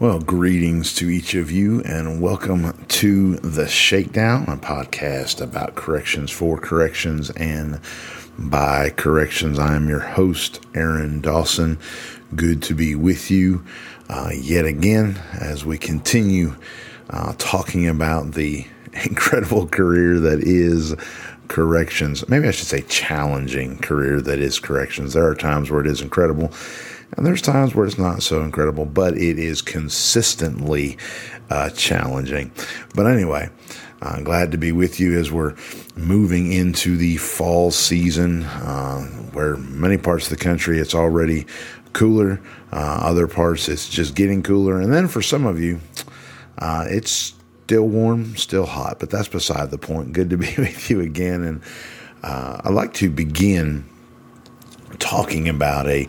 Well, greetings to each of you, and welcome to the Shakedown, a podcast about corrections for corrections and by corrections. I am your host, Aaron Dawson. Good to be with you uh, yet again as we continue uh, talking about the incredible career that is corrections. Maybe I should say challenging career that is corrections. There are times where it is incredible and there's times where it's not so incredible, but it is consistently uh, challenging. But anyway, I'm glad to be with you as we're moving into the fall season, uh, where many parts of the country it's already cooler, uh, other parts it's just getting cooler, and then for some of you, uh, it's still warm, still hot. But that's beside the point. Good to be with you again, and uh, I'd like to begin talking about a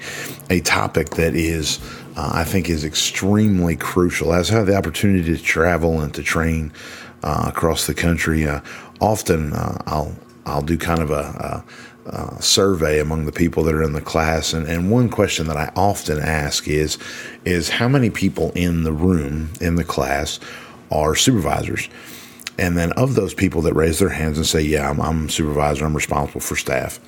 a topic that is uh, I think is extremely crucial. As I have the opportunity to travel and to train uh, across the country, uh, often uh, I'll I'll do kind of a, a, survey among the people that are in the class, and, and one question that I often ask is is how many people in the room in the class are supervisors. And then of those people that raise their hands and say, "Yeah, I'm, I'm supervisor. I'm responsible for staff,"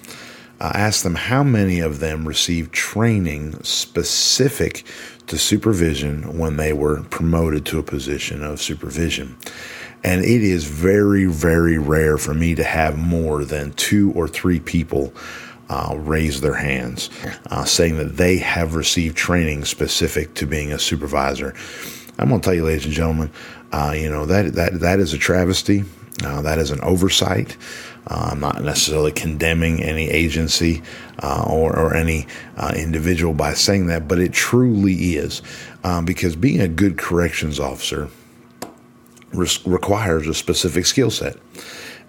I asked them how many of them received training specific to supervision when they were promoted to a position of supervision. And it is very, very rare for me to have more than two or three people uh, raise their hands, uh, saying that they have received training specific to being a supervisor. I'm going to tell you, ladies and gentlemen, uh, you know that that that is a travesty. Uh, that is an oversight. Uh, I'm not necessarily condemning any agency uh, or, or, any uh, individual by saying that, but it truly is. Um, because being a good corrections officer re- requires a specific skill set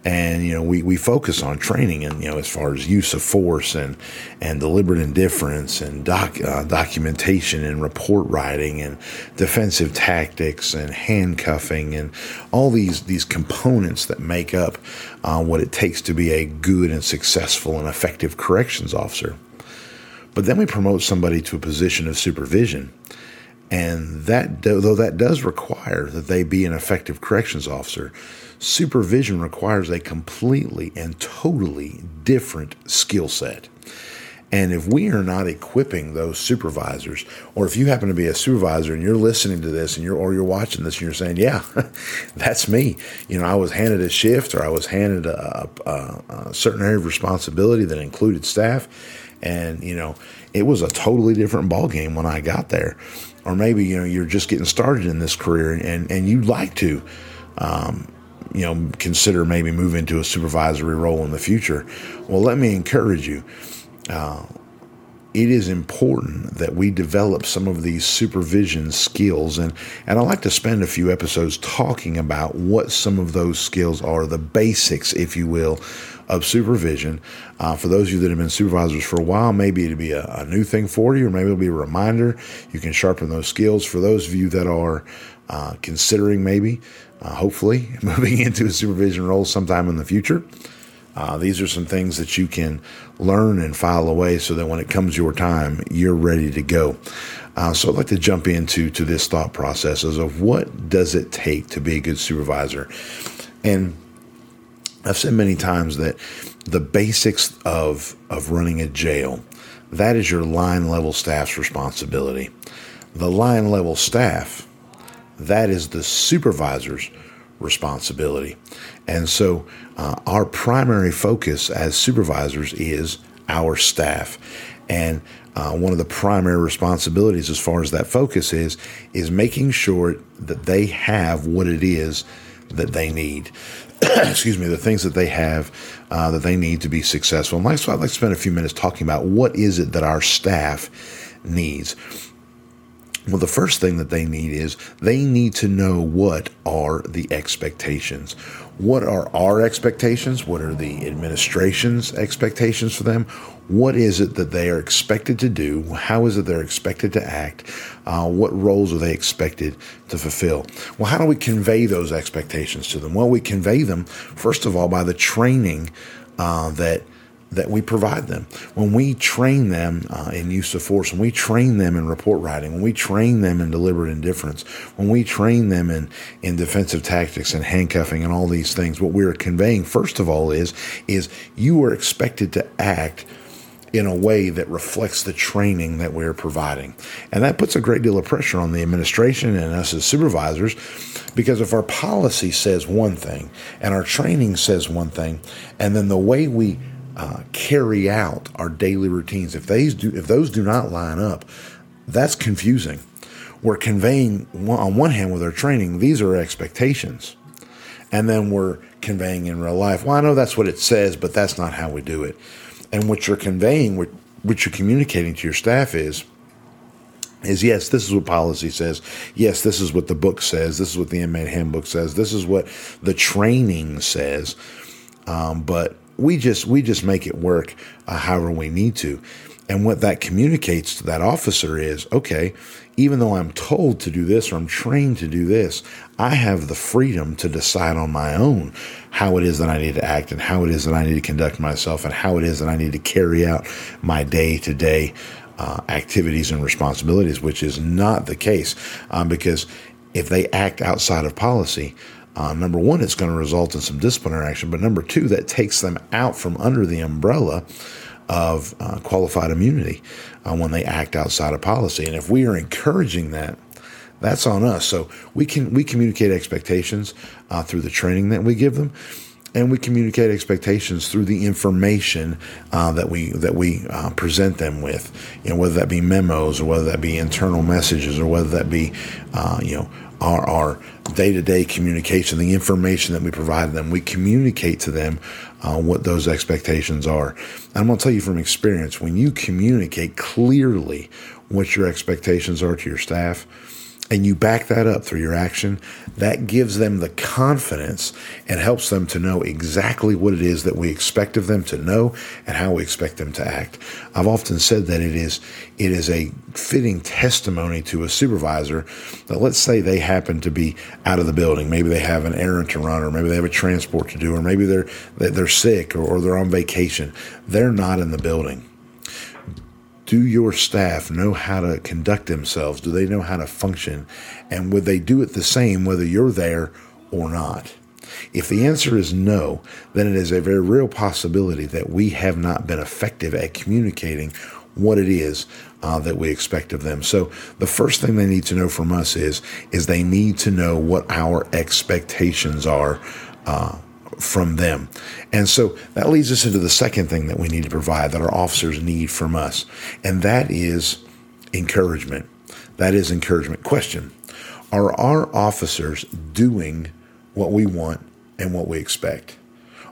and you know we, we focus on training and you know as far as use of force and and deliberate indifference and doc, uh, documentation and report writing and defensive tactics and handcuffing and all these these components that make up uh, what it takes to be a good and successful and effective corrections officer. But then we promote somebody to a position of supervision and that though that does require that they be an effective corrections officer supervision requires a completely and totally different skill set. And if we are not equipping those supervisors, or if you happen to be a supervisor and you're listening to this and you're or you're watching this and you're saying, "Yeah, that's me," you know, I was handed a shift or I was handed a, a, a certain area of responsibility that included staff, and you know, it was a totally different ballgame when I got there. Or maybe you know you're just getting started in this career and and you'd like to um, you know, consider maybe moving to a supervisory role in the future. Well, let me encourage you. Uh, it is important that we develop some of these supervision skills and and I like to spend a few episodes talking about what some of those skills are the basics if you will of supervision uh, for those of you that have been supervisors for a while maybe it'll be a, a, new thing for you or maybe it'll be a reminder you can sharpen those skills for those of you that are uh, considering maybe uh, hopefully moving into a supervision role sometime in the future. Uh, these are some things that you can learn and file away so that when it comes your time, you're ready to go. Uh, so I'd like to jump into to this thought processes of what does it take to be a good supervisor. And I've said many times that the basics of of running a jail, that is your line level staff's responsibility. The line level staff that is the supervisor's responsibility. And so uh, our primary focus as supervisors is our staff. And uh, one of the primary responsibilities as far as that focus is, is making sure that they have what it is that they need. Excuse me, the things that they have uh, that they need to be successful. And so I'd like to spend a few minutes talking about what is it that our staff needs. Well, the first thing that they need is they need to know what are the expectations. What are our expectations? What are the administration's expectations for them? What is it that they are expected to do? How is it they're expected to act? Uh, what roles are they expected to fulfill? Well, how do we convey those expectations to them? Well, we convey them, first of all, by the training uh, that that we provide them. When we train them uh, in use of force, when we train them in report writing, when we train them in deliberate indifference, when we train them in, in defensive tactics and handcuffing and all these things, what we're conveying, first of all, is, is you are expected to act in a way that reflects the training that we're providing. And that puts a great deal of pressure on the administration and us as supervisors because if our policy says one thing and our training says one thing, and then the way we uh, carry out our daily routines, if these do, if those do not line up, that's confusing. We're conveying on one hand with our training, these are expectations, and then we're conveying in real life. Well, I know that's what it says, but that's not how we do it. And what you're conveying, what, what you're communicating to your staff is, is yes, this is what policy says. Yes, this is what the book says. This is what the inmate handbook says. This is what the training says. Um, but we just we just make it work uh, however we need to. And what that communicates to that officer is okay, even though I'm told to do this or I'm trained to do this, I have the freedom to decide on my own how it is that I need to act and how it is that I need to conduct myself and how it is that I need to carry out my day to day activities and responsibilities, which is not the case um, because if they act outside of policy, uh, number one, it's going to result in some disciplinary action. But number two, that takes them out from under the umbrella of uh, qualified immunity uh, when they act outside of policy. And if we are encouraging that, that's on us. So we can we communicate expectations uh, through the training that we give them, and we communicate expectations through the information uh, that we that we uh, present them with. You know, whether that be memos or whether that be internal messages or whether that be you know our, our day-to-day communication, the information that we provide them, we communicate to them uh, what those expectations are. And I'm going to tell you from experience, when you communicate clearly what your expectations are to your staff, and you back that up through your action, that gives them the confidence and helps them to know exactly what it is that we expect of them to know and how we expect them to act. I've often said that it is it is a fitting testimony to a supervisor that let's say they happen to be out of the building, maybe they have an errand to run, or maybe they have a transport to do, or maybe they're they're sick or, or they're on vacation. They're not in the building do your staff know how to conduct themselves? Do they know how to function? And would they do it the same whether you're there or not? If the answer is no, then it is a very real possibility that we have not been effective at communicating what it is uh, that we expect of them. So the first thing they need to know from us is is they need to know what our expectations are uh, from them. And so that leads us into the second thing that we need to provide that our officers need from us, and that is encouragement. That is encouragement. Question Are our officers doing what we want and what we expect?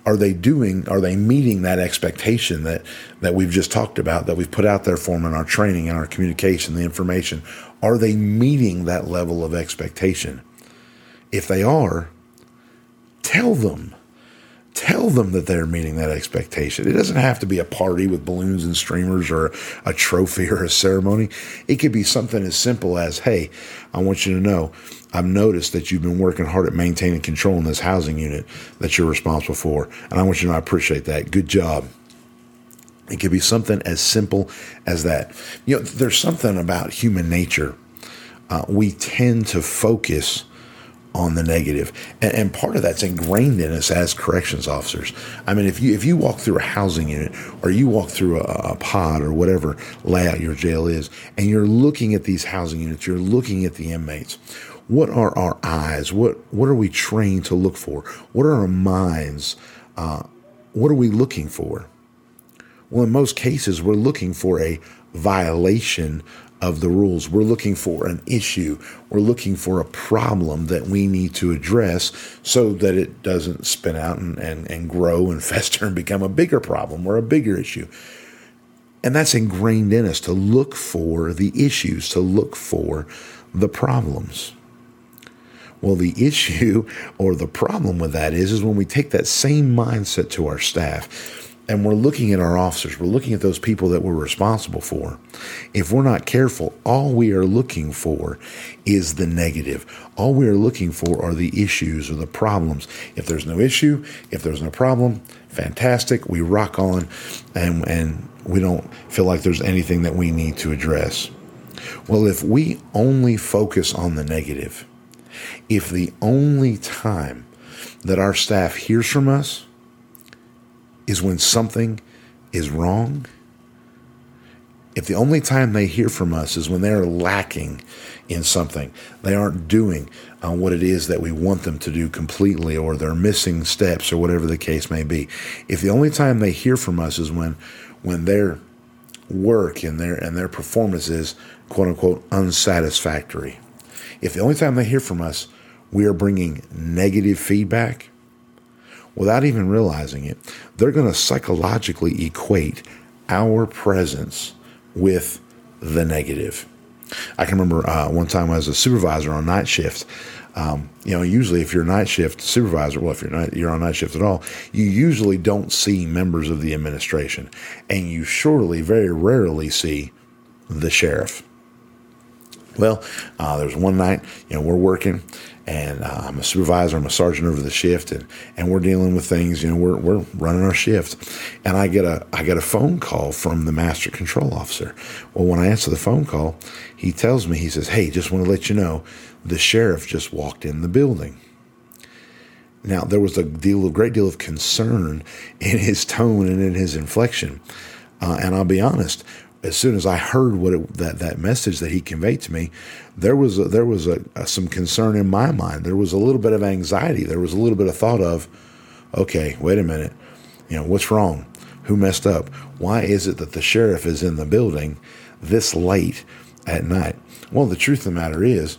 Are they doing, are they meeting that expectation that, that we've just talked about, that we've put out there for them in our training and our communication, the information? Are they meeting that level of expectation? If they are, tell them tell them that they're meeting that expectation. It doesn't have to be a party with balloons and streamers or a trophy or a ceremony. It could be something as simple as, hey, I want you to know I've noticed that you've been working hard at maintaining control in this housing unit that you're responsible for. And I want you to know I appreciate that. Good job. It could be something as simple as that. You know, there's something about human nature. Uh, we tend to focus on the negative. And, and, part of that's ingrained in us as corrections officers. I mean, if you if you walk through a housing unit or you walk through a, a pod or whatever layout your jail is, and you're looking at these housing units, you're looking at the inmates. What are our eyes? What what are we trained to look for? What are our minds? Uh, what are we looking for? Well, in most cases, we're looking for a violation of the rules. We're looking for an issue. We're looking for a problem that we need to address so that it doesn't spin out and, and, and grow and fester and become a bigger problem or a bigger issue. And that's ingrained in us to look for the issues, to look for the problems. Well, the issue or the problem with that is, is when we take that same mindset to our staff and we're looking at our officers, we're looking at those people that we're responsible for. If we're not careful, all we are looking for is the negative. All we are looking for are the issues or the problems. If there's no issue, if there's no problem, fantastic. We rock on and, and we don't feel like there's anything that we need to address. Well, if we only focus on the negative, if the only time that our staff hears from us is when something is wrong, if the only time they hear from us is when they're lacking in something, they aren't doing uh, what it is that we want them to do completely, or they're missing steps, or whatever the case may be. If the only time they hear from us is when when their work and their and their performance is quote unquote unsatisfactory, if the only time they hear from us we are bringing negative feedback without even realizing it, they're going to psychologically equate our presence with the negative. I can remember uh, one time I was a supervisor on night shift. Um, you know, usually if you're a night shift supervisor, well, if you're not you're on night shift at all, you usually don't see members of the administration, and you surely very rarely see the sheriff. Well, uh, there's one night, you know, we're working, and uh, I'm a supervisor, I'm a sergeant over the shift, and, and we're dealing with things. You know, we're, we're running our shift, and I get a I get a phone call from the master control officer. Well, when I answer the phone call, he tells me he says, "Hey, just want to let you know, the sheriff just walked in the building." Now there was a deal, a great deal of concern in his tone and in his inflection, uh, and I'll be honest as soon as I heard what it, that that message that he conveyed to me, there was a, there was a, a, some concern in my mind. There was a little bit of anxiety. There was a little bit of thought of, okay, wait a minute, you know what's wrong? Who messed up? Why is it that the sheriff is in the building this late at night? Well, the truth of the matter is,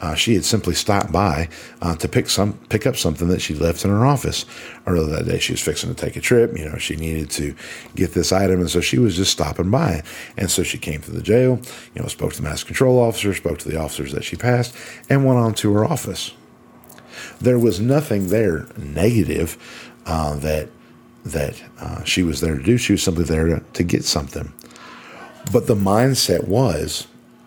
uh, she had simply stopped by uh, to pick some pick up something that she left in her office earlier that day. She was fixing to take a trip. You know, she needed to get this item, and so she was just stopping by. And so she came to the jail. You know, spoke to the master control officer, spoke to the officers that she passed, and went on to her office. There was nothing there negative uh, that that uh, she was there to do. She was simply there to, to get something. But the mindset was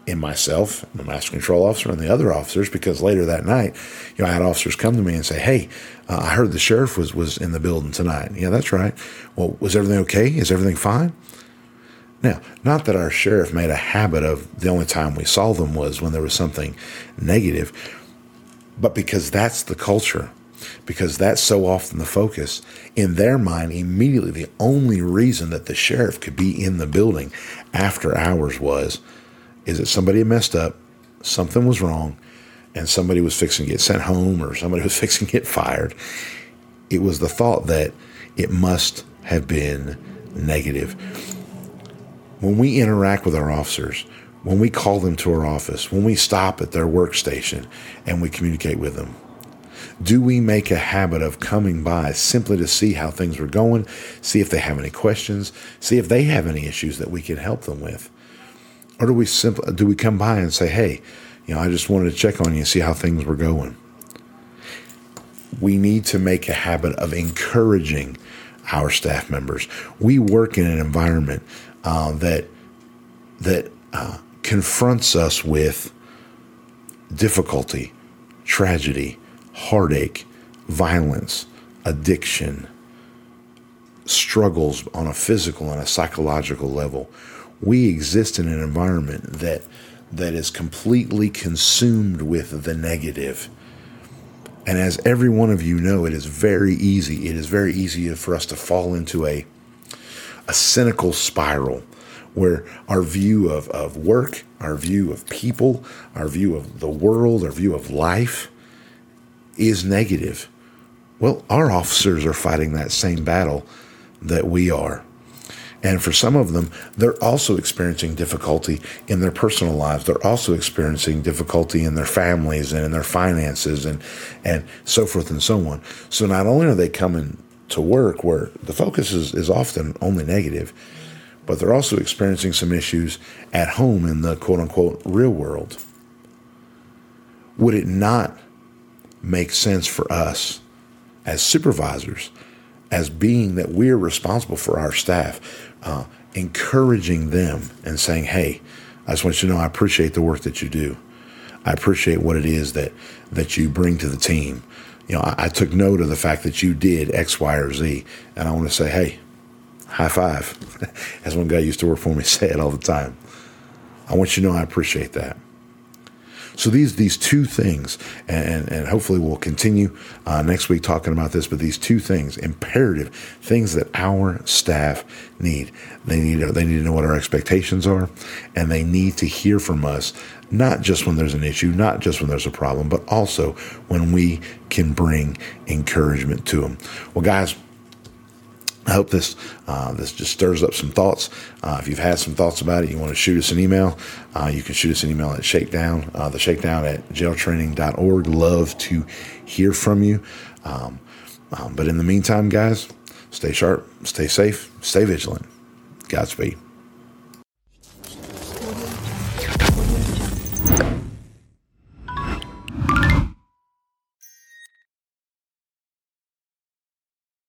in myself, the master control officer, and the other officers, because later that night, you know, I had officers come to me and say, "Hey, uh, I heard the sheriff was was in the building tonight." Yeah, that's right. Well, was everything okay? Is everything fine? Now, not that our sheriff made a habit of the only time we saw them was when there was something negative, but because that's the culture, because that's so often the focus. In their mind, immediately the only reason that the sheriff could be in the building after hours was is that somebody messed up, something was wrong, and somebody was fixing to get sent home or somebody was fixing to get fired. It was the thought that it must have been negative. When we interact with our officers, when we call them to our office, when we stop at their workstation and we communicate with them, do we make a habit of coming by simply to see how things are going, see if they have any questions, see if they have any issues that we can help them with? Or do we simply do we come by and say, "Hey, you know, I just wanted to check on you and see how things were going." We need to make a habit of encouraging our staff members. We work in an environment uh, that that uh, confronts us with difficulty, tragedy, heartache, violence, addiction, struggles on a physical and a psychological level we exist in an environment that that is completely consumed with the negative. And as every one of you know, it is very easy. It is very easy for us to fall into a a cynical spiral where our view of, of work, our view of people, our view of the world, our view of life is negative. Well, our officers are fighting that same battle that we are. And for some of them, they're also experiencing difficulty in their personal lives. They're also experiencing difficulty in their families and in their finances and, and so forth and so on. So not only are they coming to work where the focus is, is often only negative, but they're also experiencing some issues at home in the quote unquote real world. Would it not make sense for us as supervisors as being that we're responsible for our staff, uh, encouraging them and saying, hey, I just want you to know I appreciate the work that you do. I appreciate what it is that that you bring to the team. You know, I, I took note of the fact that you did X, Y, or Z, and I want to say, hey, high five. As one guy used to work for me say it all the time. I want you to know I appreciate that. So these these two things, and and hopefully we'll continue uh, next week talking about this. But these two things, imperative things that our staff need. They need they need to know what our expectations are, and they need to hear from us not just when there's an issue, not just when there's a problem, but also when we can bring encouragement to them. Well, guys. I hope this uh, this just stirs up some thoughts. Uh, if you've had some thoughts about it, you want to shoot us an email, uh, you can shoot us an email at shakedown, uh, the shakedown at jailtraining.org. Love to hear from you. Um, um, but in the meantime, guys, stay sharp, stay safe, stay vigilant. Godspeed.